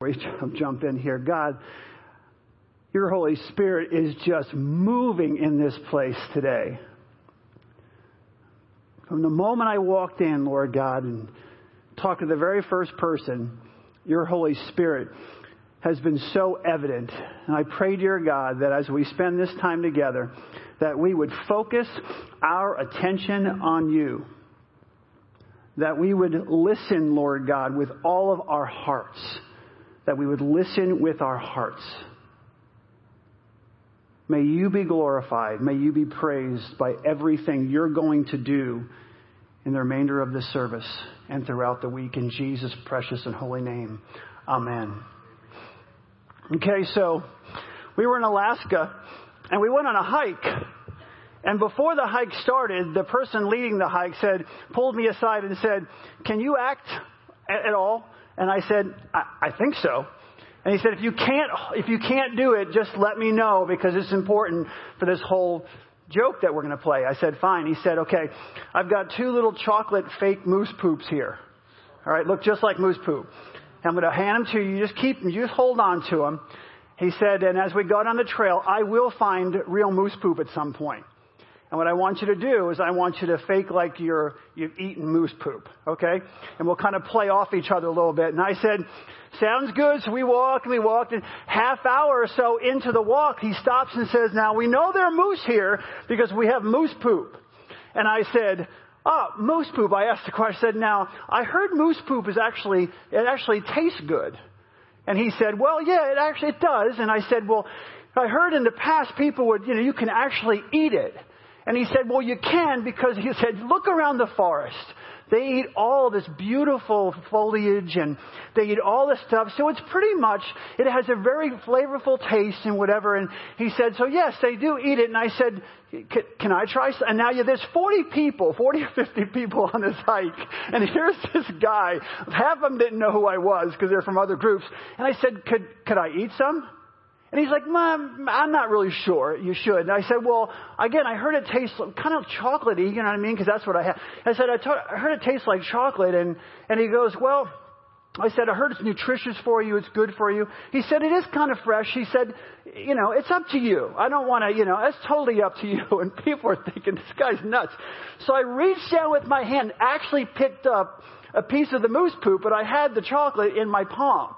we jump in here. God, your Holy Spirit is just moving in this place today. From the moment I walked in, Lord God, and talked to the very first person, your Holy Spirit has been so evident. And I pray, dear God, that as we spend this time together, that we would focus our attention on you. That we would listen, Lord God, with all of our hearts that we would listen with our hearts. May you be glorified. May you be praised by everything you're going to do in the remainder of this service and throughout the week. In Jesus' precious and holy name. Amen. Okay, so we were in Alaska and we went on a hike. And before the hike started, the person leading the hike said, pulled me aside and said, Can you act at all? And I said, I, I think so. And he said, if you can't, if you can't do it, just let me know because it's important for this whole joke that we're going to play. I said, fine. He said, okay, I've got two little chocolate fake moose poops here. All right, look just like moose poop. I'm going to hand them to you. You just keep them. You just hold on to them. He said, and as we go down the trail, I will find real moose poop at some point. And what I want you to do is I want you to fake like you're, you've eaten moose poop, okay? And we'll kind of play off each other a little bit. And I said, sounds good. So we walked and we walked and half hour or so into the walk, he stops and says, now we know there are moose here because we have moose poop. And I said, oh, moose poop. I asked the question, I said, now I heard moose poop is actually, it actually tastes good. And he said, well, yeah, it actually, it does. And I said, well, I heard in the past people would, you know, you can actually eat it. And he said, well, you can because he said, look around the forest. They eat all this beautiful foliage and they eat all this stuff. So it's pretty much, it has a very flavorful taste and whatever. And he said, so yes, they do eat it. And I said, can I try? And now yeah, there's 40 people, 40 or 50 people on this hike. And here's this guy. Half of them didn't know who I was because they're from other groups. And I said, could, could I eat some? And he's like, Mom, I'm not really sure. You should. And I said, Well, again, I heard it tastes kind of chocolatey, you know what I mean? Because that's what I had. I said, I, heard it tastes like chocolate. And, and he goes, Well, I said, I heard it's nutritious for you. It's good for you. He said, it is kind of fresh. He said, you know, it's up to you. I don't want to, you know, it's totally up to you. And people are thinking, this guy's nuts. So I reached down with my hand, actually picked up a piece of the moose poop, but I had the chocolate in my palm.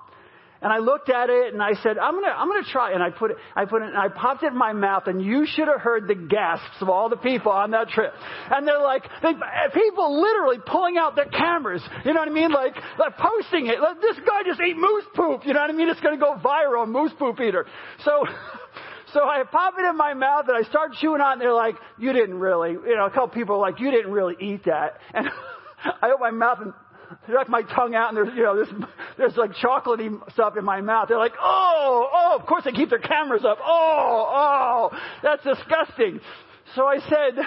And I looked at it and I said, I'm gonna, I'm gonna try. And I put it, I put it, and I popped it in my mouth and you should have heard the gasps of all the people on that trip. And they're like, they, people literally pulling out their cameras. You know what I mean? Like, like posting it. Like, this guy just ate moose poop. You know what I mean? It's gonna go viral, moose poop eater. So, so I pop it in my mouth and I start chewing on it and they're like, you didn't really, you know, a couple people are like, you didn't really eat that. And I open my mouth and stuck my tongue out and there's, you know, there's, there's like chocolatey stuff in my mouth. They're like, oh, oh, of course they keep their cameras up. Oh, oh, that's disgusting. So I said,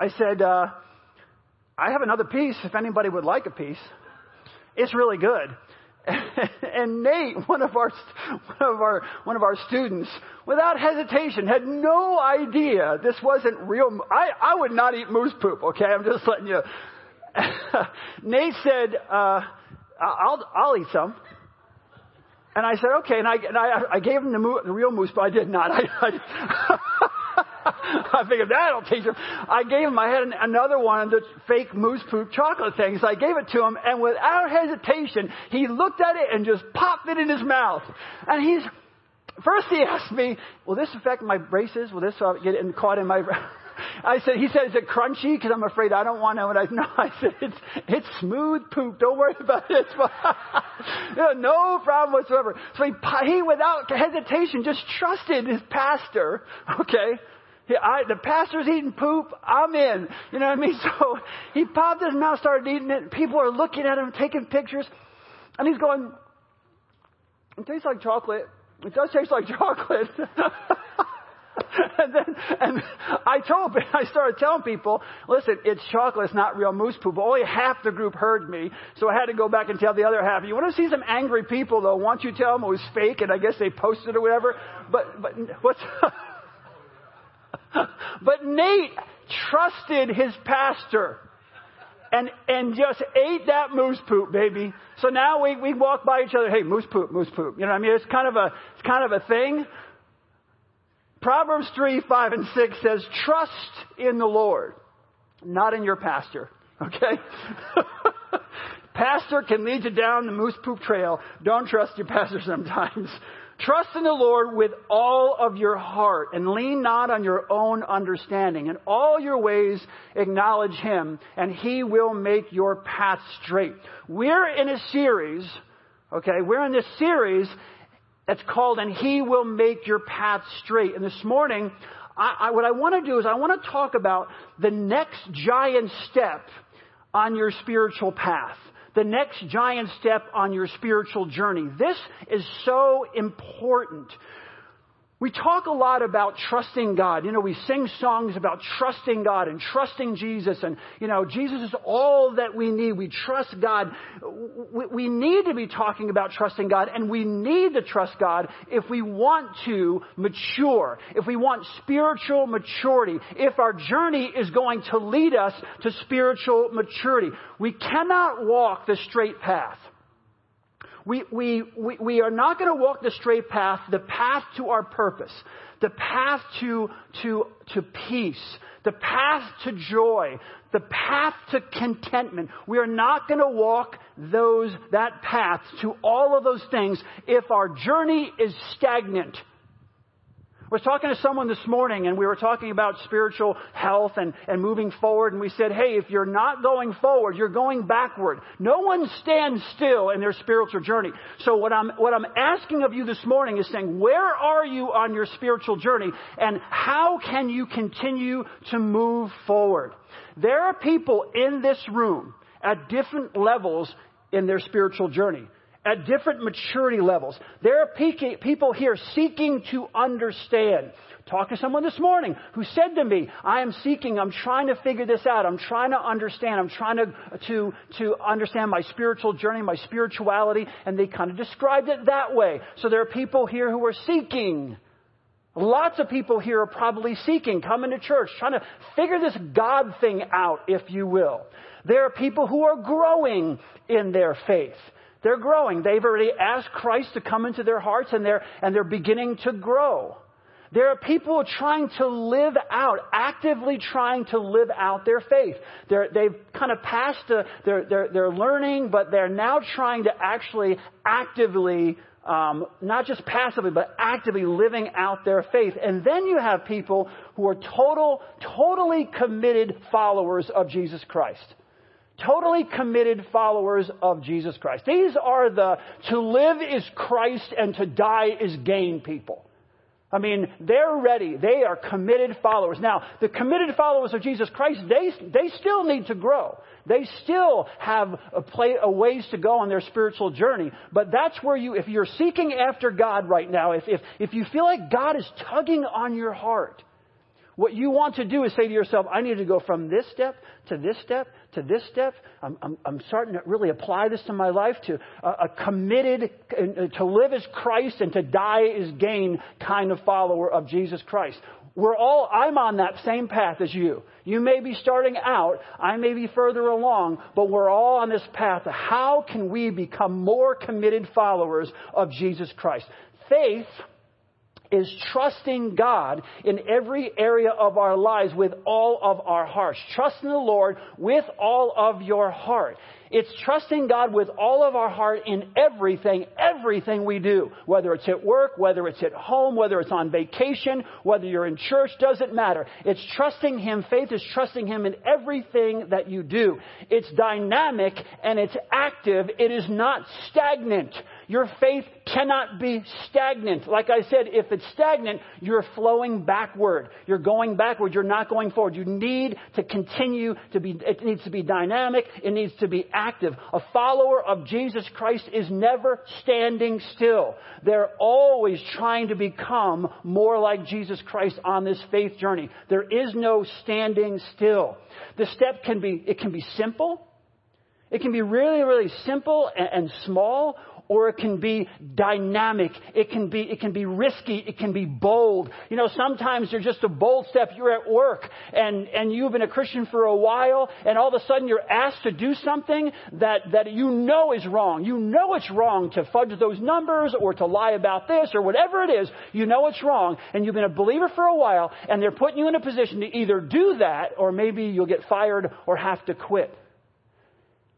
I said, uh, I have another piece if anybody would like a piece. It's really good. and Nate, one of our one of our one of our students, without hesitation, had no idea this wasn't real. I I would not eat moose poop. Okay, I'm just letting you Nate said, uh, I'll, I'll eat some. And I said, okay. And I, and I, I gave him the, mo- the real moose, but I did not. I, I, I figured that'll teach him. I gave him, I had another one of the fake moose poop chocolate things. I gave it to him, and without hesitation, he looked at it and just popped it in his mouth. And he's, first he asked me, will this affect my braces? Will this uh, get caught in my, I said, he said, is it crunchy? Because I'm afraid I don't want to. And I no, I said, it's, it's smooth poop. Don't worry about it. no problem whatsoever. So he, he, without hesitation, just trusted his pastor. Okay. I, the pastor's eating poop. I'm in. You know what I mean? So he popped his mouth, started eating it. People are looking at him, taking pictures. And he's going, it tastes like chocolate. It does taste like chocolate. and then, and I told, I started telling people, listen, it's chocolate, it's not real moose poop. But only half the group heard me, so I had to go back and tell the other half. You want to see some angry people, though? Once you tell them it was fake, and I guess they posted or whatever. But, but what's? but Nate trusted his pastor and, and just ate that moose poop, baby. So now we, we walk by each other, hey, moose poop, moose poop. You know what I mean? It's kind of a, it's kind of a thing. Proverbs 3, 5, and 6 says, trust in the Lord, not in your pastor. Okay? pastor can lead you down the moose poop trail. Don't trust your pastor sometimes. Trust in the Lord with all of your heart and lean not on your own understanding. In all your ways acknowledge Him and He will make your path straight. We're in a series, okay, we're in this series that's called And He Will Make Your Path Straight. And this morning, I, I, what I want to do is I want to talk about the next giant step on your spiritual path the next giant step on your spiritual journey. This is so important. We talk a lot about trusting God. You know, we sing songs about trusting God and trusting Jesus and, you know, Jesus is all that we need. We trust God. We need to be talking about trusting God and we need to trust God if we want to mature, if we want spiritual maturity, if our journey is going to lead us to spiritual maturity. We cannot walk the straight path we, we, we, we are not going to walk the straight path, the path to our purpose, the path to, to, to peace, the path to joy, the path to contentment. We are not going to walk those, that path to all of those things if our journey is stagnant I was talking to someone this morning and we were talking about spiritual health and, and moving forward and we said, hey, if you're not going forward, you're going backward. No one stands still in their spiritual journey. So what I'm, what I'm asking of you this morning is saying, where are you on your spiritual journey and how can you continue to move forward? There are people in this room at different levels in their spiritual journey at different maturity levels. There are people here seeking to understand. Talk to someone this morning who said to me, I am seeking, I'm trying to figure this out, I'm trying to understand, I'm trying to, to, to understand my spiritual journey, my spirituality, and they kind of described it that way. So there are people here who are seeking. Lots of people here are probably seeking, coming to church, trying to figure this God thing out, if you will. There are people who are growing in their faith. They're growing. They've already asked Christ to come into their hearts and they're, and they're beginning to grow. There are people trying to live out, actively trying to live out their faith. They're, they've kind of passed, the, they're, they're, they're learning, but they're now trying to actually actively, um, not just passively, but actively living out their faith. And then you have people who are total, totally committed followers of Jesus Christ totally committed followers of Jesus Christ. These are the to live is Christ and to die is gain people. I mean, they're ready. They are committed followers. Now, the committed followers of Jesus Christ, they, they still need to grow. They still have a, play, a ways to go on their spiritual journey. But that's where you, if you're seeking after God right now, if, if, if you feel like God is tugging on your heart, what you want to do is say to yourself, I need to go from this step to this step to this step. I'm, I'm, I'm starting to really apply this to my life to a, a committed, uh, to live as Christ and to die as gain kind of follower of Jesus Christ. We're all, I'm on that same path as you. You may be starting out, I may be further along, but we're all on this path. How can we become more committed followers of Jesus Christ? Faith is trusting God in every area of our lives with all of our hearts. Trust in the Lord with all of your heart. It's trusting God with all of our heart in everything, everything we do. Whether it's at work, whether it's at home, whether it's on vacation, whether you're in church, doesn't matter. It's trusting Him. Faith is trusting Him in everything that you do. It's dynamic and it's active. It is not stagnant. Your faith cannot be stagnant. Like I said, if it's stagnant, you're flowing backward. You're going backward. You're not going forward. You need to continue to be, it needs to be dynamic. It needs to be active. A follower of Jesus Christ is never standing still. They're always trying to become more like Jesus Christ on this faith journey. There is no standing still. The step can be, it can be simple. It can be really, really simple and, and small, or it can be dynamic. It can be, it can be risky. It can be bold. You know, sometimes there's just a bold step. You're at work and, and you've been a Christian for a while and all of a sudden you're asked to do something that, that you know is wrong. You know it's wrong to fudge those numbers or to lie about this or whatever it is. You know it's wrong and you've been a believer for a while and they're putting you in a position to either do that or maybe you'll get fired or have to quit.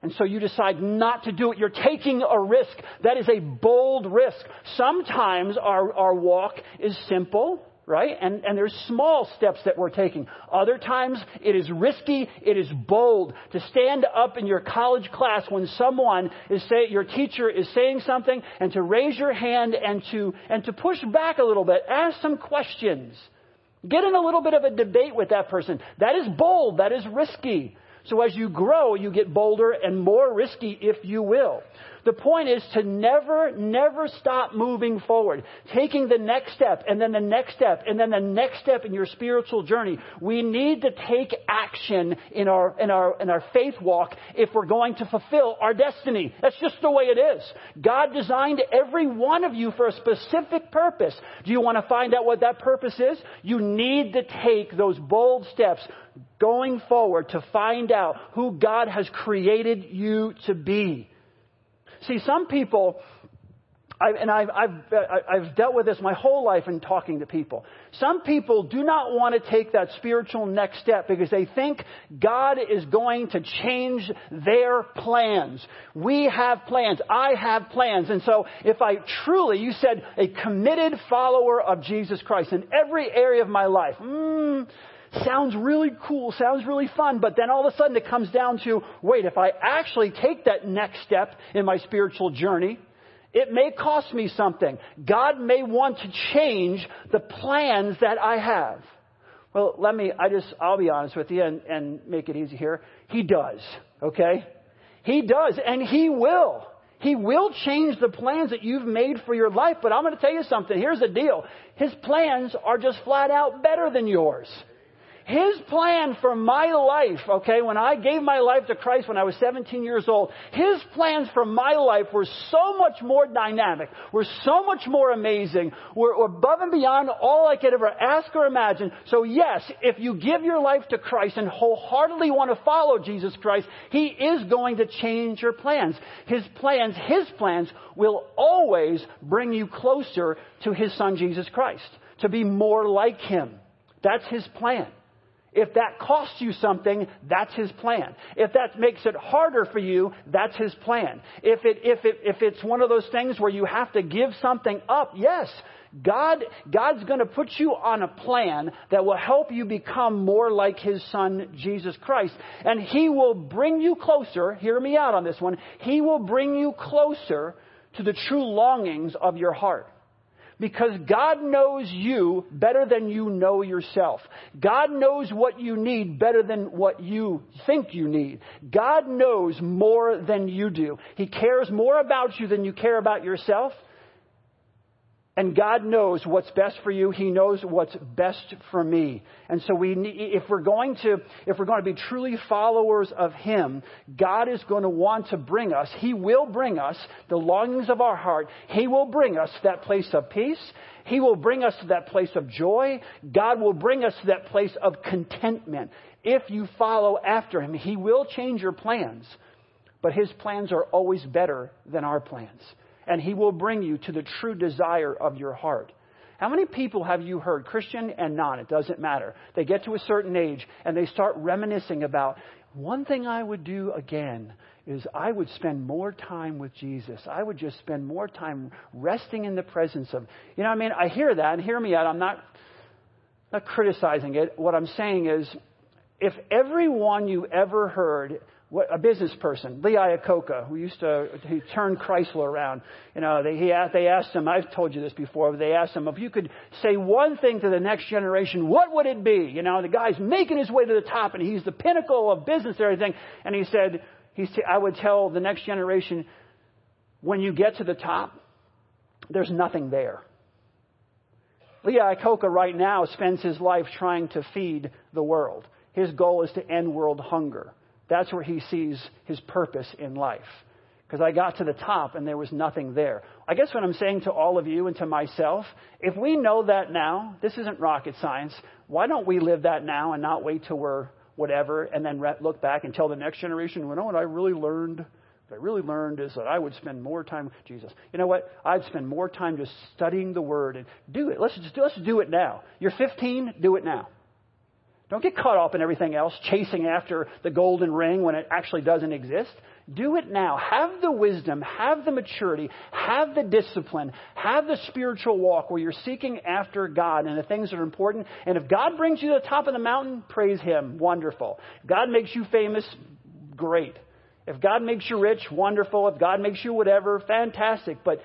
And so you decide not to do it. You're taking a risk. That is a bold risk. Sometimes our, our walk is simple, right? And, and there's small steps that we're taking. Other times it is risky. It is bold to stand up in your college class when someone is saying, your teacher is saying something and to raise your hand and to, and to push back a little bit. Ask some questions. Get in a little bit of a debate with that person. That is bold. That is risky. So as you grow, you get bolder and more risky, if you will. The point is to never, never stop moving forward, taking the next step and then the next step and then the next step in your spiritual journey. We need to take action in our, in our, in our faith walk if we're going to fulfill our destiny. That's just the way it is. God designed every one of you for a specific purpose. Do you want to find out what that purpose is? You need to take those bold steps going forward to find out who God has created you to be. See, some people, I, and I've, I've, I've dealt with this my whole life in talking to people. Some people do not want to take that spiritual next step because they think God is going to change their plans. We have plans. I have plans. And so if I truly, you said, a committed follower of Jesus Christ in every area of my life, mm, sounds really cool, sounds really fun, but then all of a sudden it comes down to, wait, if I actually take that next step in my spiritual journey, it may cost me something. God may want to change the plans that I have. Well, let me, I just, I'll be honest with you and, and make it easy here. He does, okay? He does, and He will. He will change the plans that you've made for your life, but I'm going to tell you something. Here's the deal. His plans are just flat out better than yours. His plan for my life, okay, when I gave my life to Christ when I was 17 years old, His plans for my life were so much more dynamic, were so much more amazing, were, above and beyond all I could ever ask or imagine. So yes, if you give your life to Christ and wholeheartedly want to follow Jesus Christ, He is going to change your plans. His plans, His plans will always bring you closer to His Son Jesus Christ, to be more like Him. That's His plan. If that costs you something, that's his plan. If that makes it harder for you, that's his plan. If it, if it, if it's one of those things where you have to give something up, yes, God, God's going to put you on a plan that will help you become more like His Son, Jesus Christ. And He will bring you closer, hear me out on this one, He will bring you closer to the true longings of your heart. Because God knows you better than you know yourself. God knows what you need better than what you think you need. God knows more than you do. He cares more about you than you care about yourself. And God knows what's best for you. He knows what's best for me. And so we need, if we're going to, if we're going to be truly followers of Him, God is going to want to bring us, He will bring us the longings of our heart. He will bring us that place of peace. He will bring us to that place of joy. God will bring us to that place of contentment. If you follow after Him, He will change your plans. But His plans are always better than our plans and He will bring you to the true desire of your heart. How many people have you heard, Christian and non, it doesn't matter. They get to a certain age and they start reminiscing about one thing I would do again is I would spend more time with Jesus. I would just spend more time resting in the presence of, you know what I mean? I hear that and hear me out. I'm not, not criticizing it. What I'm saying is, if everyone you ever heard what, a business person, Lee Iacocca, who used to he turned Chrysler around. You know, they, he, they asked him. I've told you this before. They asked him if you could say one thing to the next generation, what would it be? You know, the guy's making his way to the top, and he's the pinnacle of business and everything. And he said, he's t- I would tell the next generation, when you get to the top, there's nothing there. Lee Iacocca right now spends his life trying to feed the world. His goal is to end world hunger. That's where he sees his purpose in life. because I got to the top and there was nothing there. I guess what I'm saying to all of you and to myself, if we know that now, this isn't rocket science. Why don't we live that now and not wait till we're whatever and then re- look back and tell the next generation, you know what I really learned? What I really learned is that I would spend more time Jesus. You know what? I'd spend more time just studying the Word and do it. Let's just do, let's do it now. You're 15, do it now. Don't get caught up in everything else, chasing after the golden ring when it actually doesn't exist. Do it now. Have the wisdom, have the maturity, have the discipline, have the spiritual walk where you're seeking after God and the things that are important. And if God brings you to the top of the mountain, praise Him. Wonderful. God makes you famous, great. If God makes you rich, wonderful. If God makes you whatever, fantastic. But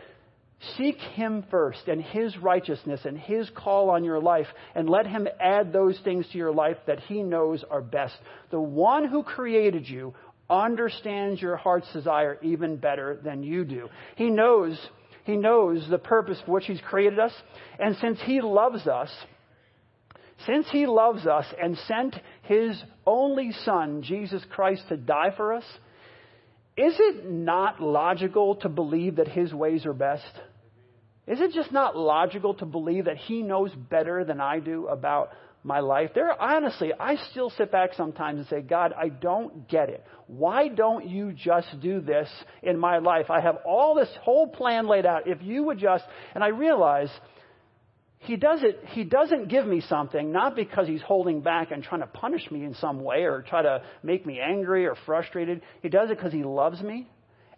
Seek Him first and His righteousness and His call on your life, and let Him add those things to your life that He knows are best. The one who created you understands your heart's desire even better than you do. He knows, He knows the purpose for which He's created us, and since He loves us, since He loves us and sent His only Son, Jesus Christ, to die for us, is it not logical to believe that His ways are best? Is it just not logical to believe that He knows better than I do about my life? There, honestly, I still sit back sometimes and say, God, I don't get it. Why don't you just do this in my life? I have all this whole plan laid out. If you would just, and I realize he does it, he doesn't give me something not because he's holding back and trying to punish me in some way or try to make me angry or frustrated. He does it because he loves me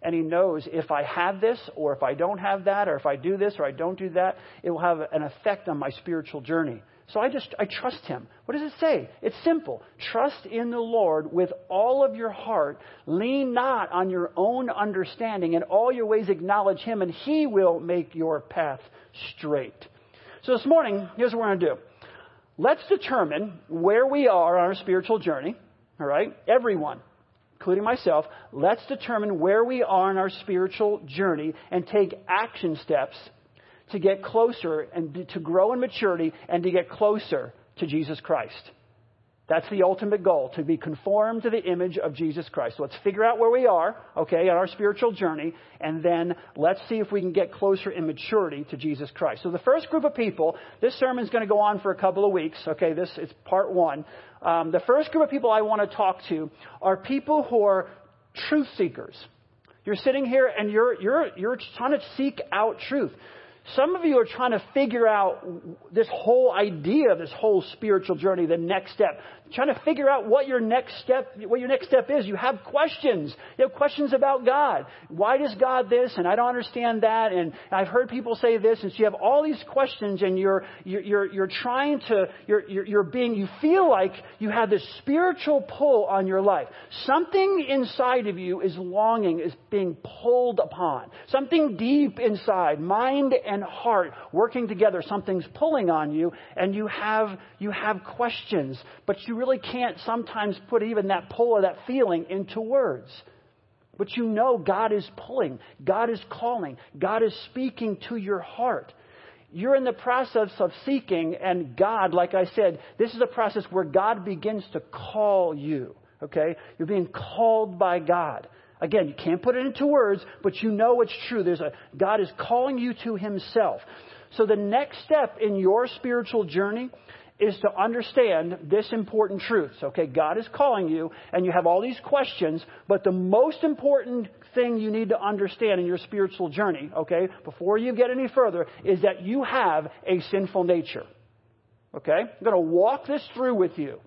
and he knows if I have this or if I don't have that or if I do this or I don't do that, it will have an effect on my spiritual journey. So I just, I trust him. What does it say? It's simple. Trust in the Lord with all of your heart. Lean not on your own understanding. In all your ways acknowledge him and he will make your path straight. So this morning, here's what we're going to do. Let's determine where we are on our spiritual journey. All right? Everyone including myself, let's determine where we are in our spiritual journey and take action steps to get closer and to grow in maturity and to get closer to Jesus Christ. That's the ultimate goal, to be conformed to the image of Jesus Christ. So let's figure out where we are, okay, on our spiritual journey, and then let's see if we can get closer in maturity to Jesus Christ. So the first group of people, this sermon is going to go on for a couple of weeks, okay, this is part one. Um, the first group of people I want to talk to are people who are truth seekers. You're sitting here and you're, you're, you're trying to seek out truth. Some of you are trying to figure out this whole idea, of this whole spiritual journey, the next step trying to figure out what your next step, what your next step is. You have questions. You have questions about God. Why does God this? And I don't understand that. And I've heard people say this. And so you have all these questions and you're, you're, you're, you're trying to, you're, you're, you're being, you feel like you have this spiritual pull on your life. Something inside of you is longing, is being pulled upon. Something deep inside, mind and heart working together. Something's pulling on you and you have, you have questions, but you really can't sometimes put even that pull or that feeling into words. But you know God is pulling, God is calling, God is speaking to your heart. You're in the process of seeking, and God, like I said, this is a process where God begins to call you. Okay? You're being called by God. Again, you can't put it into words, but you know it's true. There's a, God is calling you to Himself. So the next step in your spiritual journey is to understand this important truth. Okay, God is calling you, and you have all these questions, but the most important thing you need to understand in your spiritual journey, okay, before you get any further, is that you have a sinful nature. Okay? I'm going to walk this through with you.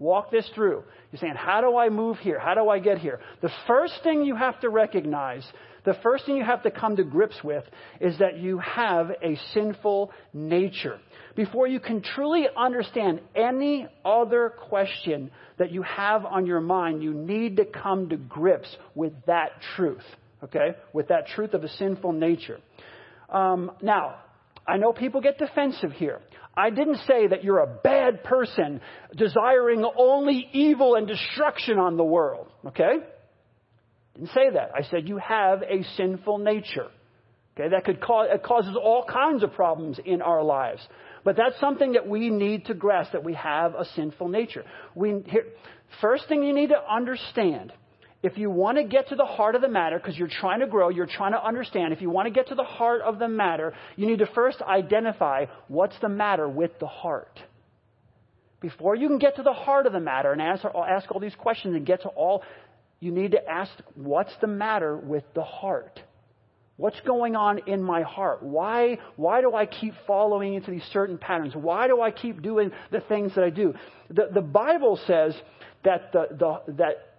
Walk this through. You're saying, how do I move here? How do I get here? The first thing you have to recognize, the first thing you have to come to grips with, is that you have a sinful nature before you can truly understand any other question that you have on your mind, you need to come to grips with that truth, okay? With that truth of a sinful nature. Um, now, I know people get defensive here. I didn't say that you're a bad person desiring only evil and destruction on the world, okay? Didn't say that. I said you have a sinful nature. Okay, that could cause, it causes all kinds of problems in our lives. But that's something that we need to grasp that we have a sinful nature. We, here, first thing you need to understand if you want to get to the heart of the matter, because you're trying to grow, you're trying to understand, if you want to get to the heart of the matter, you need to first identify what's the matter with the heart. Before you can get to the heart of the matter and ask, ask all these questions and get to all, you need to ask what's the matter with the heart. What's going on in my heart? Why, why do I keep following into these certain patterns? Why do I keep doing the things that I do? The, the Bible says that, the, the, that,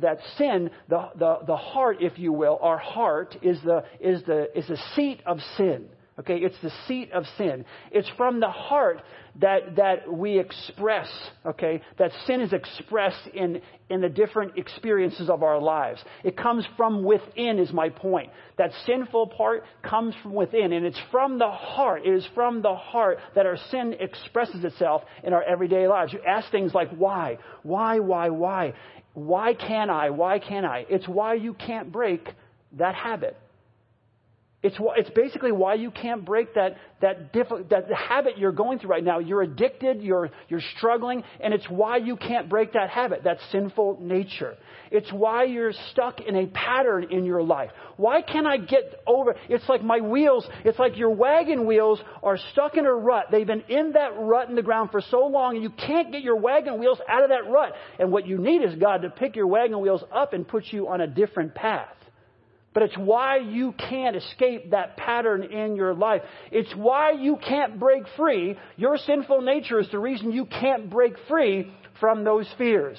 that sin, the, the, the heart, if you will, our heart is the, is, the, is the seat of sin. Okay, it's the seat of sin. It's from the heart that, that we express, okay, that sin is expressed in, in the different experiences of our lives. It comes from within, is my point. That sinful part comes from within, and it's from the heart. It is from the heart that our sin expresses itself in our everyday lives. You ask things like, why? Why, why, why? Why can't I? Why can't I? It's why you can't break that habit. It's, it's basically why you can't break that, that, diff- that habit you're going through right now. You're addicted, you're, you're struggling, and it's why you can't break that habit, that sinful nature. It's why you're stuck in a pattern in your life. Why can't I get over? It's like my wheels, it's like your wagon wheels are stuck in a rut. They've been in that rut in the ground for so long, and you can't get your wagon wheels out of that rut. And what you need is God to pick your wagon wheels up and put you on a different path. But it's why you can't escape that pattern in your life. It's why you can't break free. Your sinful nature is the reason you can't break free from those fears.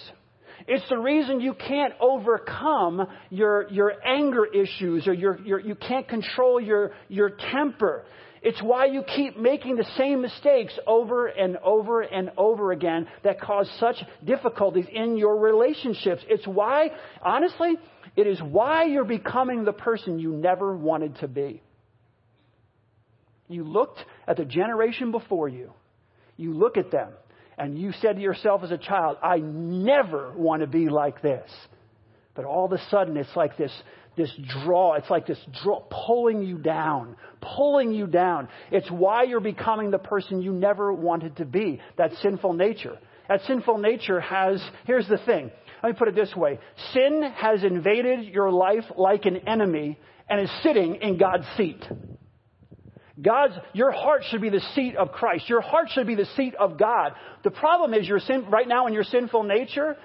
It's the reason you can't overcome your, your anger issues or your, your, you can't control your, your temper. It's why you keep making the same mistakes over and over and over again that cause such difficulties in your relationships. It's why, honestly, it is why you're becoming the person you never wanted to be. You looked at the generation before you, you look at them, and you said to yourself as a child, I never want to be like this. But all of a sudden, it's like this, this draw. It's like this draw, pulling you down, pulling you down. It's why you're becoming the person you never wanted to be. That sinful nature. That sinful nature has, here's the thing. Let me put it this way. Sin has invaded your life like an enemy and is sitting in God's seat. God's, your heart should be the seat of Christ. Your heart should be the seat of God. The problem is your sin, right now in your sinful nature,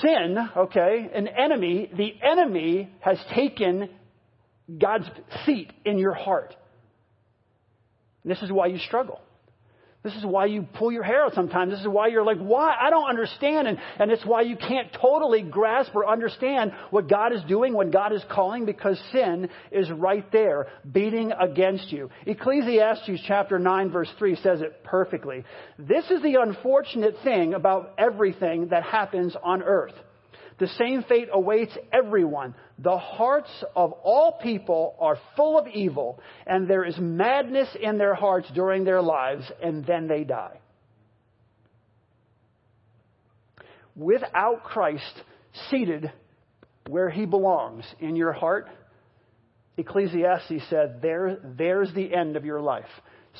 sin, okay, an enemy, the enemy has taken God's seat in your heart. And this is why you struggle. This is why you pull your hair out sometimes. This is why you're like, why? I don't understand. And, and it's why you can't totally grasp or understand what God is doing, what God is calling, because sin is right there, beating against you. Ecclesiastes chapter 9 verse 3 says it perfectly. This is the unfortunate thing about everything that happens on earth. The same fate awaits everyone. The hearts of all people are full of evil, and there is madness in their hearts during their lives, and then they die. Without Christ seated where he belongs in your heart, Ecclesiastes said, there, there's the end of your life.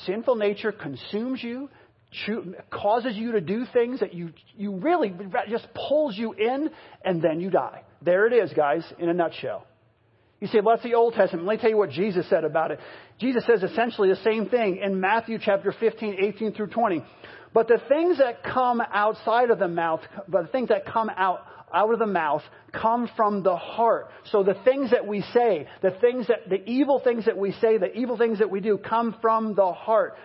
Sinful nature consumes you, causes you to do things that you, you really just pulls you in, and then you die. There it is, guys, in a nutshell. You say, well, that's the Old Testament. Let me tell you what Jesus said about it. Jesus says essentially the same thing in Matthew chapter 15, 18 through 20. But the things that come outside of the mouth, but the things that come out, out of the mouth come from the heart. So the things that we say, the things that, the evil things that we say, the evil things that we do come from the heart.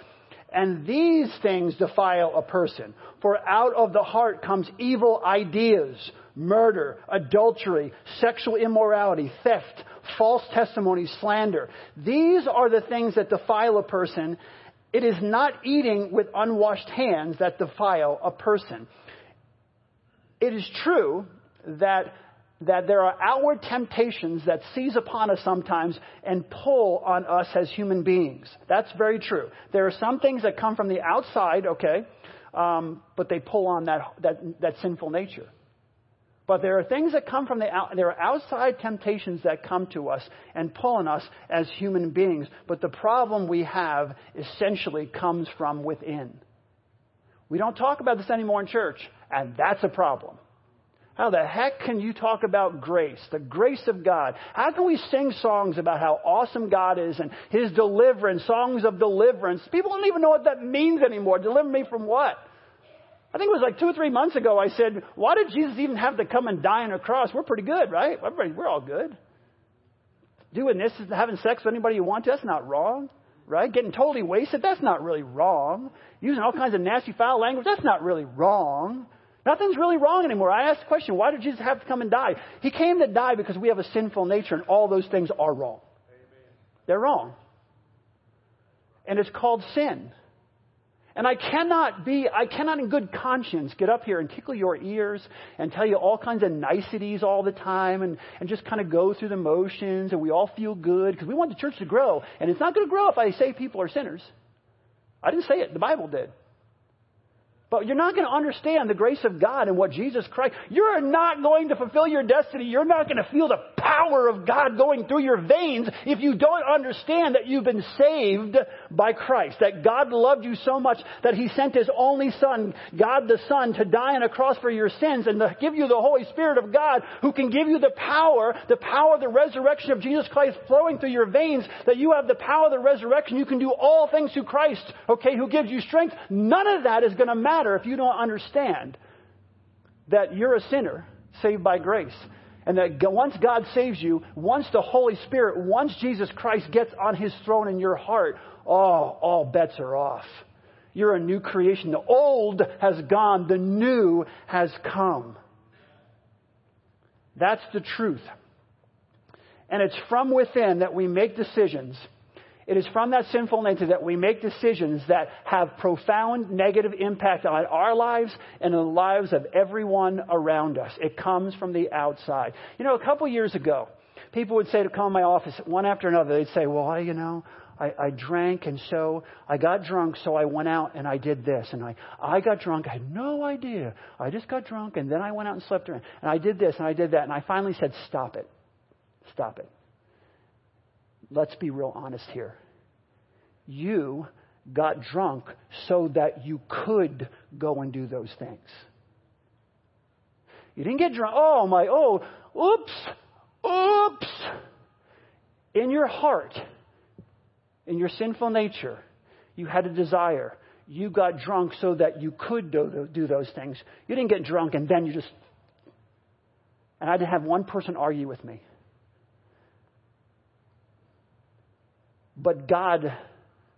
And these things defile a person. For out of the heart comes evil ideas, murder, adultery, sexual immorality, theft, false testimony, slander. These are the things that defile a person. It is not eating with unwashed hands that defile a person. It is true that that there are outward temptations that seize upon us sometimes and pull on us as human beings. That's very true. There are some things that come from the outside, okay, um, but they pull on that, that, that sinful nature. But there are things that come from the out, there are outside temptations that come to us and pull on us as human beings. But the problem we have essentially comes from within. We don't talk about this anymore in church, and that's a problem. How the heck can you talk about grace, the grace of God? How can we sing songs about how awesome God is and His deliverance, songs of deliverance? People don't even know what that means anymore. Deliver me from what? I think it was like two or three months ago I said, why did Jesus even have to come and die on a cross? We're pretty good, right? Everybody, we're all good. Doing this, having sex with anybody you want to, that's not wrong, right? Getting totally wasted, that's not really wrong. Using all kinds of nasty foul language, that's not really wrong. Nothing's really wrong anymore. I asked the question, why did Jesus have to come and die? He came to die because we have a sinful nature and all those things are wrong. Amen. They're wrong. And it's called sin. And I cannot be, I cannot in good conscience get up here and tickle your ears and tell you all kinds of niceties all the time and, and just kind of go through the motions and we all feel good because we want the church to grow. And it's not going to grow if I say people are sinners. I didn't say it, the Bible did. But you're not going to understand the grace of God and what Jesus Christ. You're not going to fulfill your destiny. You're not going to feel the power of God going through your veins if you don't understand that you've been saved by Christ. That God loved you so much that He sent His only Son, God the Son, to die on a cross for your sins and to give you the Holy Spirit of God who can give you the power, the power of the resurrection of Jesus Christ flowing through your veins, that you have the power of the resurrection. You can do all things through Christ, okay, who gives you strength. None of that is going to matter if you don't understand that you're a sinner saved by grace. And that once God saves you, once the Holy Spirit, once Jesus Christ gets on his throne in your heart, oh, all bets are off. You're a new creation. The old has gone, the new has come. That's the truth. And it's from within that we make decisions it is from that sinful nature that we make decisions that have profound negative impact on our lives and the lives of everyone around us. It comes from the outside. You know, a couple years ago, people would say to come to my office one after another, they'd say, well, you know, I, I drank and so I got drunk, so I went out and I did this. And I, I got drunk. I had no idea. I just got drunk and then I went out and slept around. And I did this and I did that. And I finally said, stop it. Stop it let's be real honest here. You got drunk so that you could go and do those things. You didn't get drunk. Oh, my, oh, oops, oops. In your heart, in your sinful nature, you had a desire. You got drunk so that you could do, do those things. You didn't get drunk and then you just. And I had to have one person argue with me. But God,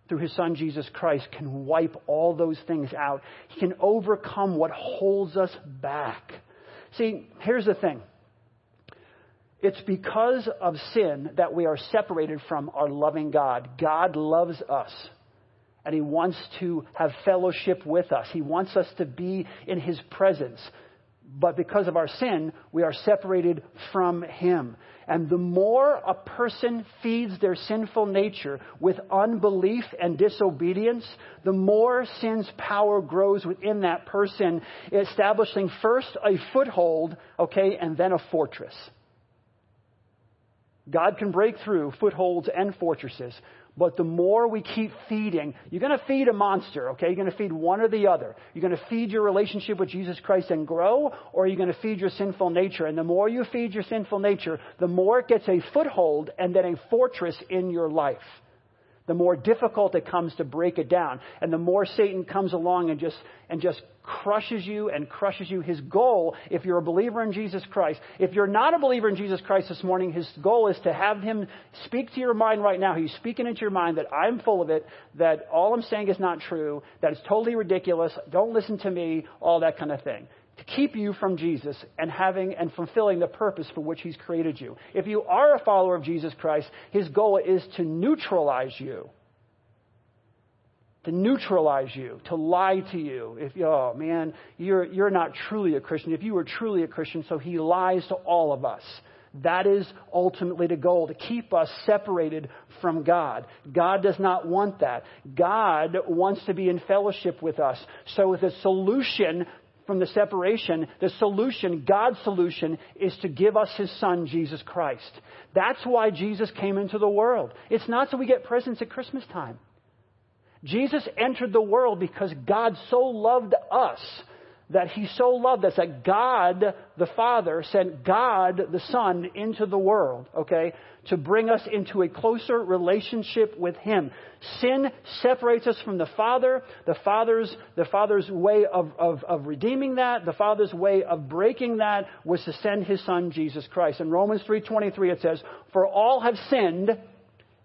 through His Son Jesus Christ, can wipe all those things out. He can overcome what holds us back. See, here's the thing. It's because of sin that we are separated from our loving God. God loves us. And He wants to have fellowship with us. He wants us to be in His presence. But because of our sin, we are separated from Him. And the more a person feeds their sinful nature with unbelief and disobedience, the more sin's power grows within that person, establishing first a foothold, okay, and then a fortress. God can break through footholds and fortresses. But the more we keep feeding, you're going to feed a monster, okay? You're going to feed one or the other. You're going to feed your relationship with Jesus Christ and grow, or you're going to feed your sinful nature. And the more you feed your sinful nature, the more it gets a foothold and then a fortress in your life the more difficult it comes to break it down. And the more Satan comes along and just, and just crushes you and crushes you. His goal, if you're a believer in Jesus Christ, if you're not a believer in Jesus Christ this morning, his goal is to have him speak to your mind right now. He's speaking into your mind that I'm full of it, that all I'm saying is not true, that it's totally ridiculous, don't listen to me, all that kind of thing to keep you from Jesus and having and fulfilling the purpose for which He's created you. If you are a follower of Jesus Christ, His goal is to neutralize you. To neutralize you, to lie to you. If oh man, you're you're not truly a Christian. If you were truly a Christian, so he lies to all of us. That is ultimately the goal, to keep us separated from God. God does not want that. God wants to be in fellowship with us. So the solution from the separation, the solution, God's solution, is to give us His Son, Jesus Christ. That's why Jesus came into the world. It's not so we get presents at Christmas time. Jesus entered the world because God so loved us that he so loved us that God the Father sent God the Son into the world, okay, to bring us into a closer relationship with him. Sin separates us from the Father. The Father's, the Father's way of, of, of redeeming that, the Father's way of breaking that was to send his Son, Jesus Christ. In Romans 3.23 it says, For all have sinned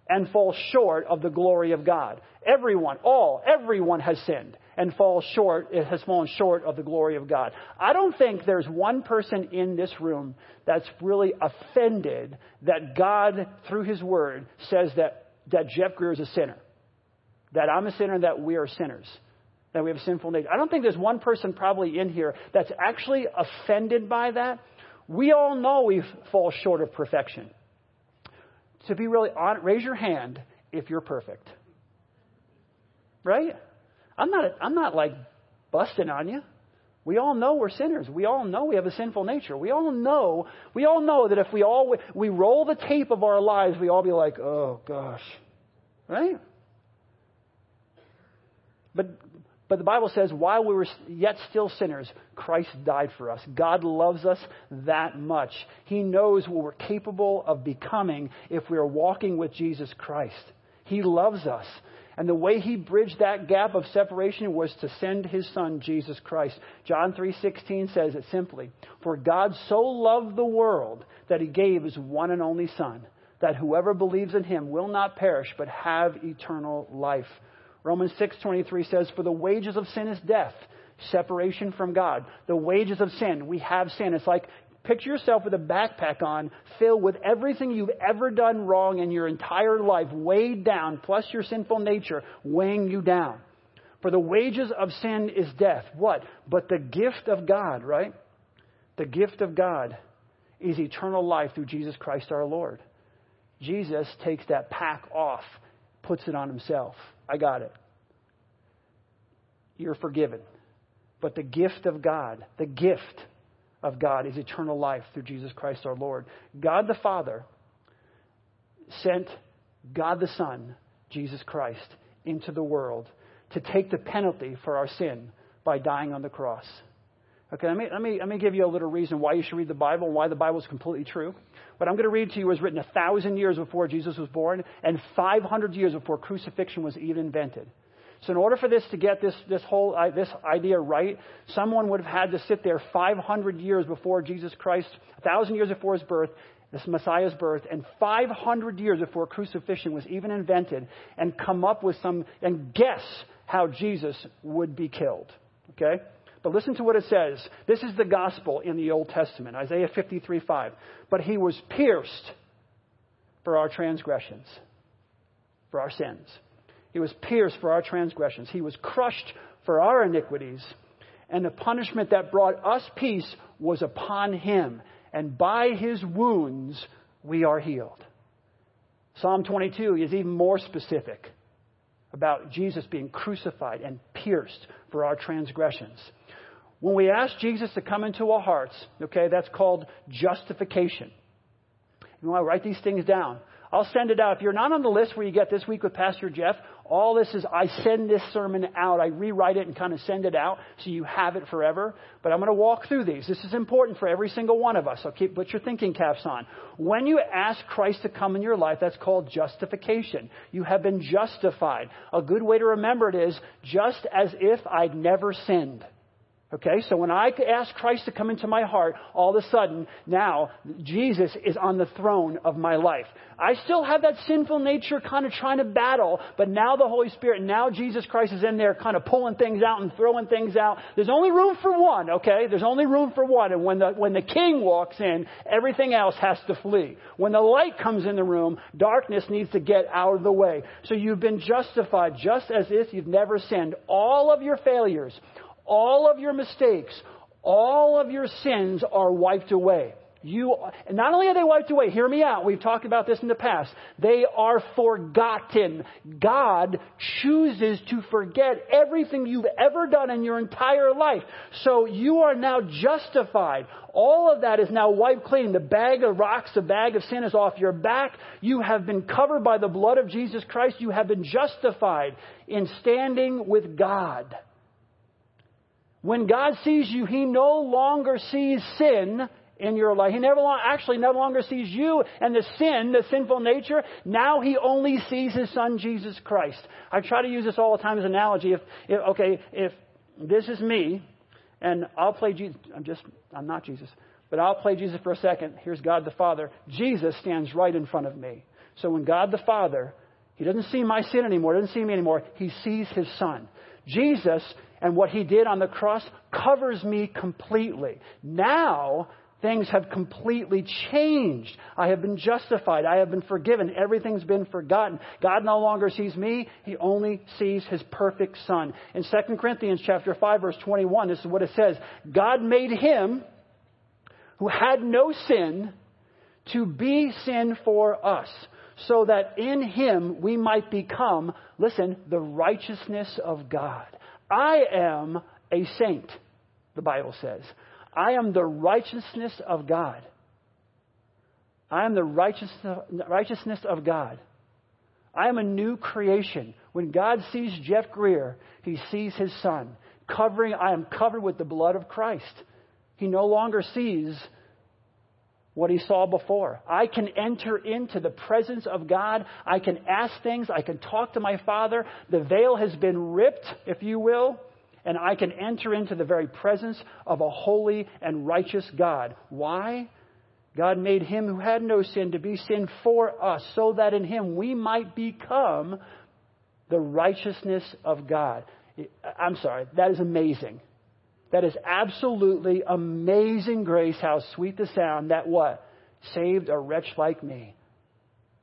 and fall short of the glory of God. Everyone, all, everyone has sinned and falls short, it has fallen short of the glory of God. I don't think there's one person in this room that's really offended that God, through His Word, says that, that Jeff Greer is a sinner. That I'm a sinner, that we are sinners. That we have a sinful nature. I don't think there's one person probably in here that's actually offended by that. We all know we fall short of perfection. To be really honest, raise your hand if you're perfect. Right? I'm not, I'm not like busting on you. We all know we're sinners. We all know we have a sinful nature. We all know, we all know that if we all, we roll the tape of our lives, we all be like, oh gosh. Right? But, but the Bible says, while we were yet still sinners, Christ died for us. God loves us that much. He knows what we're capable of becoming if we are walking with Jesus Christ. He loves us. And the way he bridged that gap of separation was to send his son Jesus Christ. John 3:16 says it simply, "For God so loved the world that he gave his one and only son, that whoever believes in him will not perish but have eternal life." Romans 6:23 says, "For the wages of sin is death, separation from God. The wages of sin, we have sin. It's like Picture yourself with a backpack on filled with everything you've ever done wrong in your entire life, weighed down, plus your sinful nature weighing you down. For the wages of sin is death. What? But the gift of God, right? The gift of God is eternal life through Jesus Christ our Lord. Jesus takes that pack off, puts it on himself. I got it. You're forgiven. But the gift of God, the gift, of God is eternal life through Jesus Christ our Lord. God the Father sent God the Son, Jesus Christ, into the world to take the penalty for our sin by dying on the cross. Okay, let me, let me, let me give you a little reason why you should read the Bible and why the Bible is completely true. What I'm going to read to you was written a thousand years before Jesus was born and 500 years before crucifixion was even invented. So in order for this to get this, this whole uh, this idea right, someone would have had to sit there 500 years before Jesus Christ, 1,000 years before his birth, this Messiah's birth, and 500 years before crucifixion was even invented, and come up with some, and guess how Jesus would be killed. Okay? But listen to what it says. This is the gospel in the Old Testament, Isaiah 53 5. But he was pierced for our transgressions, for our sins. He was pierced for our transgressions. He was crushed for our iniquities. And the punishment that brought us peace was upon him. And by his wounds we are healed. Psalm 22 is even more specific about Jesus being crucified and pierced for our transgressions. When we ask Jesus to come into our hearts, okay, that's called justification. You want to write these things down. I'll send it out. If you're not on the list where you get this week with Pastor Jeff, all this is I send this sermon out. I rewrite it and kind of send it out so you have it forever. But I'm going to walk through these. This is important for every single one of us. So keep put your thinking caps on. When you ask Christ to come in your life, that's called justification. You have been justified. A good way to remember it is just as if I'd never sinned. Okay, so when I ask Christ to come into my heart, all of a sudden, now Jesus is on the throne of my life. I still have that sinful nature kind of trying to battle, but now the Holy Spirit, now Jesus Christ is in there kind of pulling things out and throwing things out. There's only room for one, okay? There's only room for one. And when the, when the king walks in, everything else has to flee. When the light comes in the room, darkness needs to get out of the way. So you've been justified just as if you've never sinned. All of your failures, all of your mistakes, all of your sins are wiped away. You, not only are they wiped away, hear me out. We've talked about this in the past. They are forgotten. God chooses to forget everything you've ever done in your entire life. So you are now justified. All of that is now wiped clean. The bag of rocks, the bag of sin is off your back. You have been covered by the blood of Jesus Christ. You have been justified in standing with God. When God sees you, He no longer sees sin in your life. He never long, actually no longer sees you and the sin, the sinful nature. Now He only sees His Son, Jesus Christ. I try to use this all the time as an analogy. If, if okay, if this is me, and I'll play Jesus, I'm just, I'm not Jesus, but I'll play Jesus for a second. Here's God the Father. Jesus stands right in front of me. So when God the Father, He doesn't see my sin anymore, doesn't see me anymore, He sees His Son. Jesus and what he did on the cross covers me completely. Now, things have completely changed. I have been justified. I have been forgiven. Everything's been forgotten. God no longer sees me. He only sees his perfect son. In 2 Corinthians chapter 5 verse 21, this is what it says. God made him who had no sin to be sin for us so that in him we might become, listen, the righteousness of God. I am a saint, the Bible says. I am the righteousness of God. I am the righteousness of God. I am a new creation. When God sees Jeff Greer, he sees his son. Covering, I am covered with the blood of Christ. He no longer sees what he saw before. I can enter into the presence of God. I can ask things. I can talk to my Father. The veil has been ripped, if you will, and I can enter into the very presence of a holy and righteous God. Why? God made him who had no sin to be sin for us, so that in him we might become the righteousness of God. I'm sorry, that is amazing. That is absolutely amazing grace. How sweet the sound that what? Saved a wretch like me.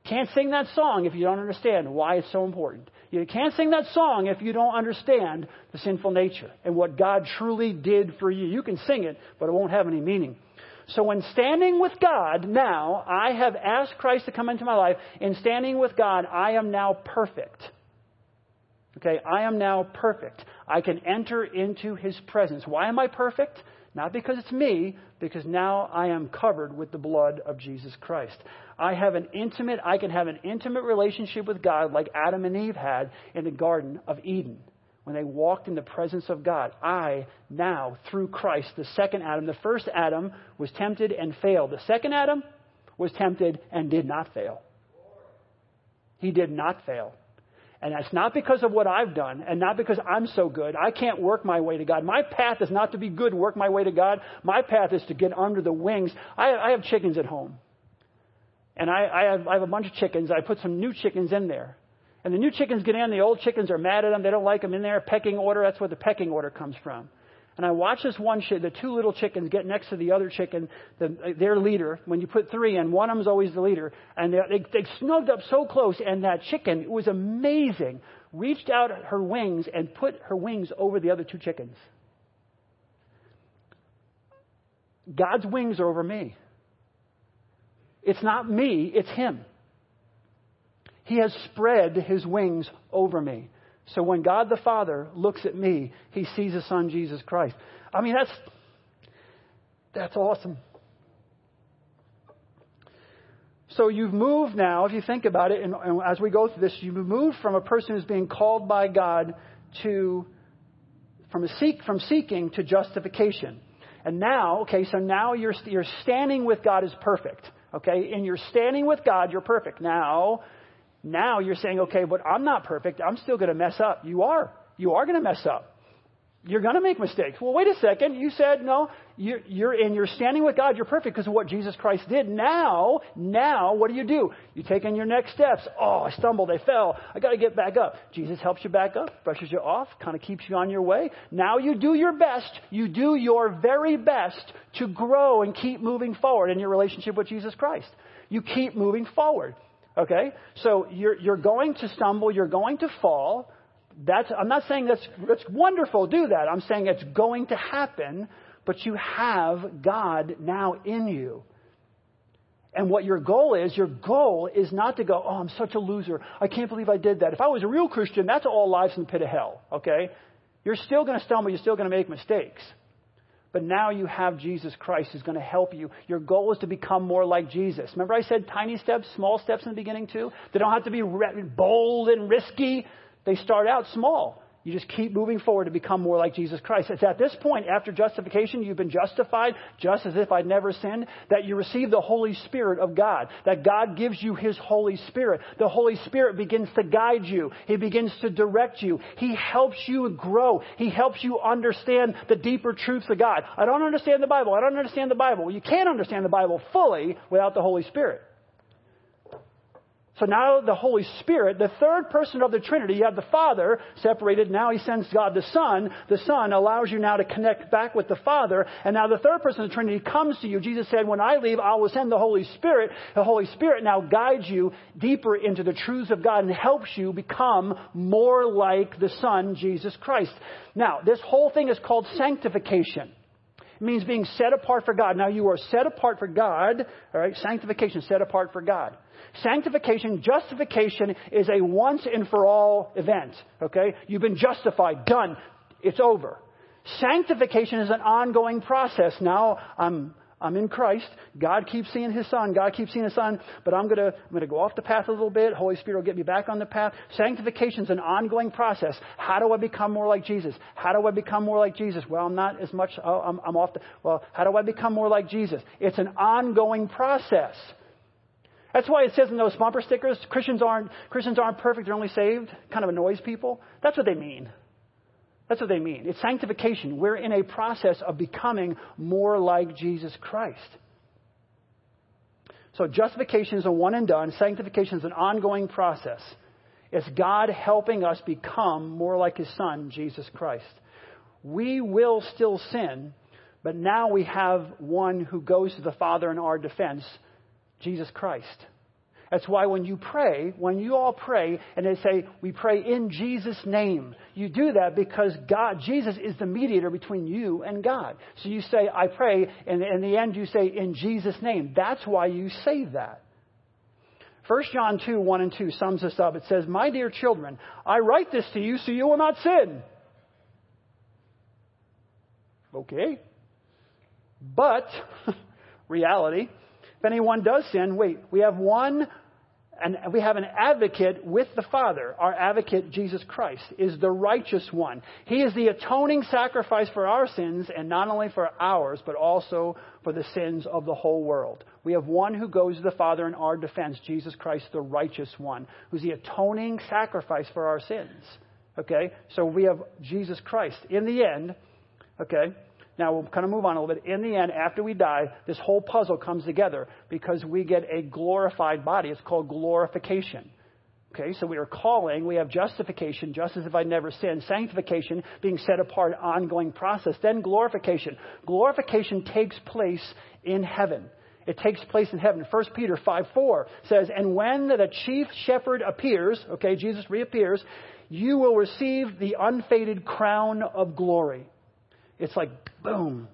Can't sing that song if you don't understand why it's so important. You can't sing that song if you don't understand the sinful nature and what God truly did for you. You can sing it, but it won't have any meaning. So when standing with God now, I have asked Christ to come into my life. In standing with God, I am now perfect. Okay, I am now perfect. I can enter into his presence. Why am I perfect? Not because it's me, because now I am covered with the blood of Jesus Christ. I have an intimate, I can have an intimate relationship with God like Adam and Eve had in the Garden of Eden when they walked in the presence of God. I now, through Christ, the second Adam, the first Adam was tempted and failed. The second Adam was tempted and did not fail. He did not fail. And that's not because of what I've done and not because I'm so good. I can't work my way to God. My path is not to be good, work my way to God. My path is to get under the wings. I, I have chickens at home. And I, I, have, I have a bunch of chickens. I put some new chickens in there. And the new chickens get in, the old chickens are mad at them. They don't like them in there. Pecking order, that's where the pecking order comes from. And I watch this one, the two little chickens get next to the other chicken, the, their leader. When you put three in, one of them is always the leader. And they, they, they snugged up so close, and that chicken, it was amazing, reached out her wings and put her wings over the other two chickens. God's wings are over me. It's not me, it's Him. He has spread His wings over me. So when God the Father looks at me, he sees his son Jesus Christ. I mean, that's, that's awesome. So you've moved now, if you think about it, and, and, as we go through this, you've moved from a person who's being called by God to from seek from seeking to justification. And now, okay, so now you're you're standing with God is perfect. Okay, and you're standing with God, you're perfect. Now now you're saying, okay, but I'm not perfect. I'm still going to mess up. You are. You are going to mess up. You're going to make mistakes. Well, wait a second. You said no. You're, you're and you're standing with God. You're perfect because of what Jesus Christ did. Now, now, what do you do? You take in your next steps. Oh, I stumbled. I fell. I got to get back up. Jesus helps you back up, brushes you off, kind of keeps you on your way. Now you do your best. You do your very best to grow and keep moving forward in your relationship with Jesus Christ. You keep moving forward. Okay? So you're, you're going to stumble, you're going to fall. That's, I'm not saying that's, it's wonderful, do that. I'm saying it's going to happen, but you have God now in you. And what your goal is, your goal is not to go, oh, I'm such a loser. I can't believe I did that. If I was a real Christian, that's all lives in the pit of hell. Okay? You're still going to stumble, you're still going to make mistakes. But now you have Jesus Christ who's going to help you. Your goal is to become more like Jesus. Remember, I said tiny steps, small steps in the beginning, too? They don't have to be bold and risky. They start out small. You just keep moving forward to become more like Jesus Christ. It's at this point, after justification, you've been justified just as if I'd never sinned, that you receive the Holy Spirit of God, that God gives you His Holy Spirit. The Holy Spirit begins to guide you. He begins to direct you. He helps you grow. He helps you understand the deeper truths of God. I don't understand the Bible. I don't understand the Bible. You can't understand the Bible fully without the Holy Spirit. So now the Holy Spirit, the third person of the Trinity, you have the Father separated. Now he sends God the Son. The Son allows you now to connect back with the Father. And now the third person of the Trinity comes to you. Jesus said, when I leave, I will send the Holy Spirit. The Holy Spirit now guides you deeper into the truths of God and helps you become more like the Son, Jesus Christ. Now, this whole thing is called sanctification. Means being set apart for God. Now you are set apart for God. All right, sanctification, set apart for God. Sanctification, justification is a once and for all event. Okay? You've been justified, done. It's over. Sanctification is an ongoing process. Now I'm I'm in Christ. God keeps seeing His Son. God keeps seeing His Son. But I'm gonna I'm gonna go off the path a little bit. Holy Spirit will get me back on the path. Sanctification is an ongoing process. How do I become more like Jesus? How do I become more like Jesus? Well, I'm not as much. Oh, I'm, I'm off the. Well, how do I become more like Jesus? It's an ongoing process. That's why it says in those bumper stickers, Christians aren't, Christians aren't perfect, they're only saved. Kind of annoys people. That's what they mean. That's what they mean. It's sanctification. We're in a process of becoming more like Jesus Christ. So justification is a one and done. Sanctification is an ongoing process. It's God helping us become more like His Son, Jesus Christ. We will still sin, but now we have one who goes to the Father in our defense, Jesus Christ. That's why when you pray, when you all pray and they say, we pray in Jesus' name, you do that because God, Jesus is the mediator between you and God. So you say, I pray, and in the end you say, in Jesus' name. That's why you say that. 1 John 2, 1 and 2 sums this up. It says, My dear children, I write this to you so you will not sin. Okay. But, reality, if anyone does sin, wait, we have one and we have an advocate with the Father. Our advocate, Jesus Christ, is the righteous one. He is the atoning sacrifice for our sins, and not only for ours, but also for the sins of the whole world. We have one who goes to the Father in our defense, Jesus Christ, the righteous one, who's the atoning sacrifice for our sins. Okay? So we have Jesus Christ. In the end, okay, now we'll kind of move on a little bit. In the end, after we die, this whole puzzle comes together because we get a glorified body. It's called glorification. Okay, so we are calling, we have justification, just as if I never sinned, sanctification, being set apart, ongoing process, then glorification. Glorification takes place in heaven. It takes place in heaven. 1 Peter 5 4 says, And when the chief shepherd appears, okay, Jesus reappears, you will receive the unfaded crown of glory. It's like boom,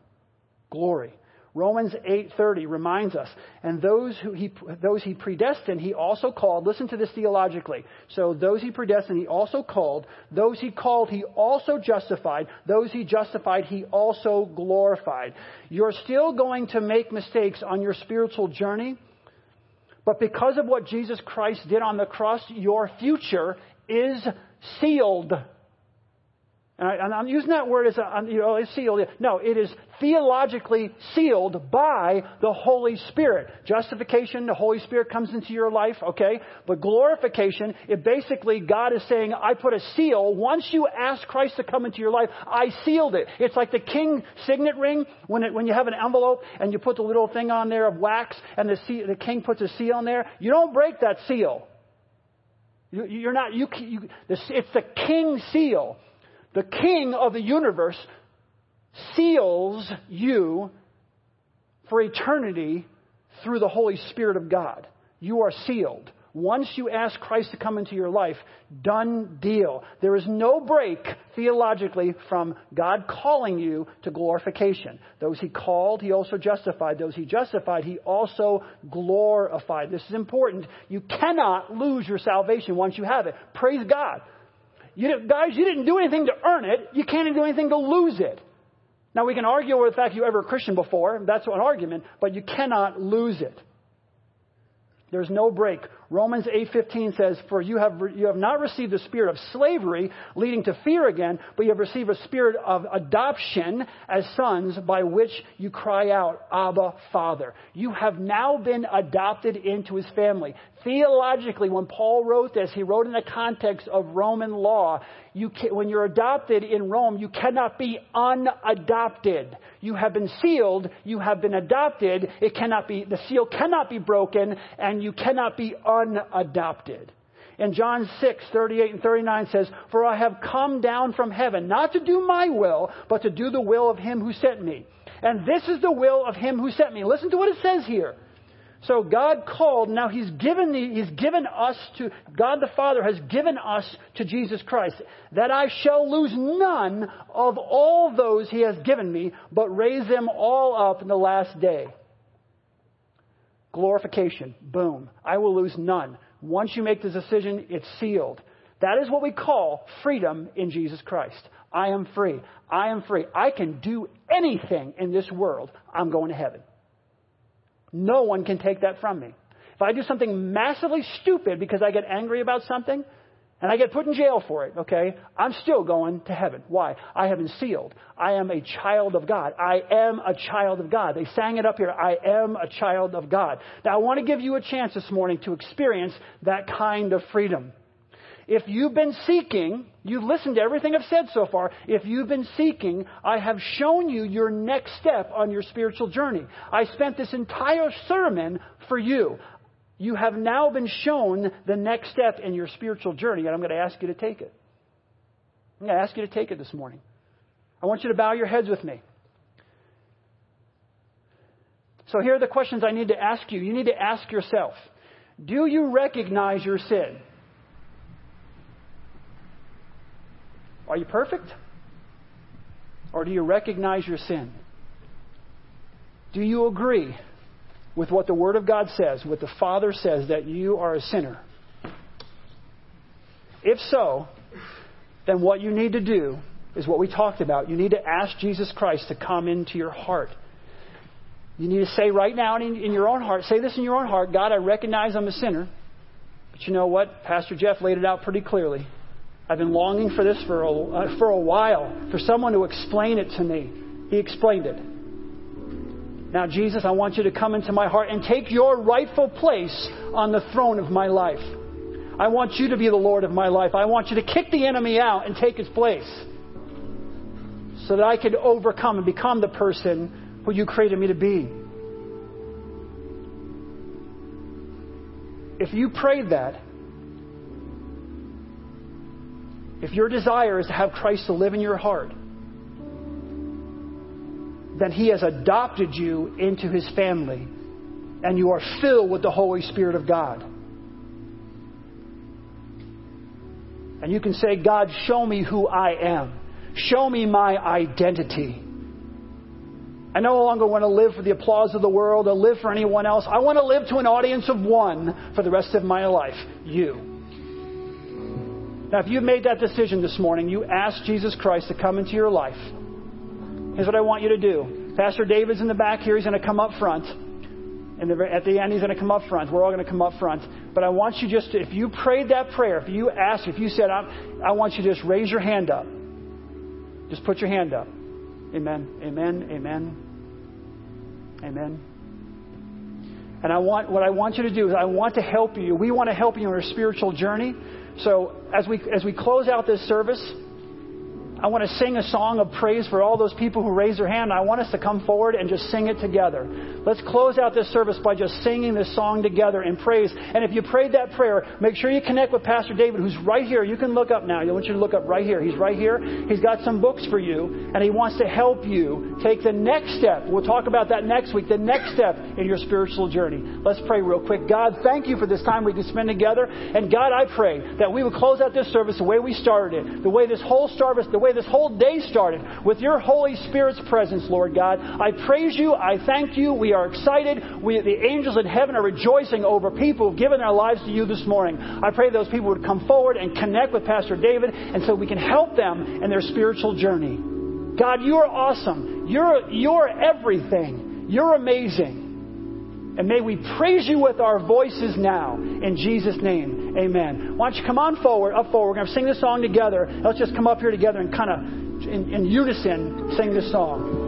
glory. Romans 8:30 reminds us, and those who he those he predestined, he also called. Listen to this theologically. So those he predestined, he also called. Those he called, he also justified. Those he justified, he also glorified. You're still going to make mistakes on your spiritual journey, but because of what Jesus Christ did on the cross, your future is sealed. And I'm using that word as a, you know, it's sealed. No, it is theologically sealed by the Holy Spirit. Justification, the Holy Spirit comes into your life, okay? But glorification, it basically, God is saying, I put a seal. Once you ask Christ to come into your life, I sealed it. It's like the king signet ring when, it, when you have an envelope and you put the little thing on there of wax and the, the king puts a seal on there. You don't break that seal. You, are not, you, you, it's the king seal the king of the universe seals you for eternity through the Holy Spirit of God. You are sealed. Once you ask Christ to come into your life, done deal. There is no break theologically from God calling you to glorification. Those he called, he also justified. Those he justified, he also glorified. This is important. You cannot lose your salvation once you have it. Praise God. You guys, you didn't do anything to earn it. You can't do anything to lose it. Now, we can argue over the fact you were ever a Christian before. That's an argument, but you cannot lose it. There's no break. Romans 8:15 says, "For you have you have not received the spirit of slavery leading to fear again, but you have received a spirit of adoption as sons by which you cry out, Abba, Father." You have now been adopted into his family. Theologically, when Paul wrote this, he wrote in the context of Roman law. You can, when you're adopted in Rome, you cannot be unadopted. You have been sealed, you have been adopted. It cannot be the seal cannot be broken, and you cannot be unadopted. And John 6, 38 and 39 says, For I have come down from heaven, not to do my will, but to do the will of him who sent me. And this is the will of him who sent me. Listen to what it says here. So God called, now He's given, He's given us to, God the Father has given us to Jesus Christ, that I shall lose none of all those He has given me, but raise them all up in the last day. Glorification. Boom. I will lose none. Once you make this decision, it's sealed. That is what we call freedom in Jesus Christ. I am free. I am free. I can do anything in this world. I'm going to heaven. No one can take that from me. If I do something massively stupid because I get angry about something and I get put in jail for it, okay, I'm still going to heaven. Why? I have been sealed. I am a child of God. I am a child of God. They sang it up here. I am a child of God. Now, I want to give you a chance this morning to experience that kind of freedom. If you've been seeking, you've listened to everything I've said so far. If you've been seeking, I have shown you your next step on your spiritual journey. I spent this entire sermon for you. You have now been shown the next step in your spiritual journey, and I'm going to ask you to take it. I'm going to ask you to take it this morning. I want you to bow your heads with me. So here are the questions I need to ask you. You need to ask yourself Do you recognize your sin? Are you perfect? Or do you recognize your sin? Do you agree with what the Word of God says, what the Father says, that you are a sinner? If so, then what you need to do is what we talked about. You need to ask Jesus Christ to come into your heart. You need to say right now in, in your own heart, say this in your own heart God, I recognize I'm a sinner. But you know what? Pastor Jeff laid it out pretty clearly. I've been longing for this for a, uh, for a while, for someone to explain it to me. He explained it. Now, Jesus, I want you to come into my heart and take your rightful place on the throne of my life. I want you to be the Lord of my life. I want you to kick the enemy out and take his place so that I could overcome and become the person who you created me to be. If you prayed that, if your desire is to have Christ to live in your heart, then He has adopted you into His family, and you are filled with the Holy Spirit of God. And you can say, God, show me who I am. Show me my identity. I no longer want to live for the applause of the world or live for anyone else. I want to live to an audience of one for the rest of my life you. Now, if you've made that decision this morning, you ask Jesus Christ to come into your life. Here's what I want you to do. Pastor David's in the back here. He's going to come up front. And at the end, he's going to come up front. We're all going to come up front. But I want you just to, if you prayed that prayer, if you asked, if you said, I want you to just raise your hand up. Just put your hand up. Amen. Amen. Amen. Amen. And I want, what I want you to do is I want to help you. We want to help you on your spiritual journey. So as we, as we close out this service, I want to sing a song of praise for all those people who raised their hand. I want us to come forward and just sing it together. Let's close out this service by just singing this song together in praise. And if you prayed that prayer, make sure you connect with Pastor David, who's right here. You can look up now. I want you to look up right here. He's right here. He's got some books for you, and he wants to help you take the next step. We'll talk about that next week, the next step in your spiritual journey. Let's pray real quick. God, thank you for this time we can spend together. And God, I pray that we would close out this service the way we started it, the way this whole service, the way way this whole day started with your Holy Spirit's presence, Lord God. I praise you. I thank you. We are excited. We, the angels in heaven are rejoicing over people who've given their lives to you this morning. I pray those people would come forward and connect with Pastor David and so we can help them in their spiritual journey. God, you're awesome. You're, you're everything. You're amazing. And may we praise you with our voices now. In Jesus' name, amen. Why don't you come on forward, up forward. We're going to sing this song together. Let's just come up here together and kind of, in, in unison, sing this song.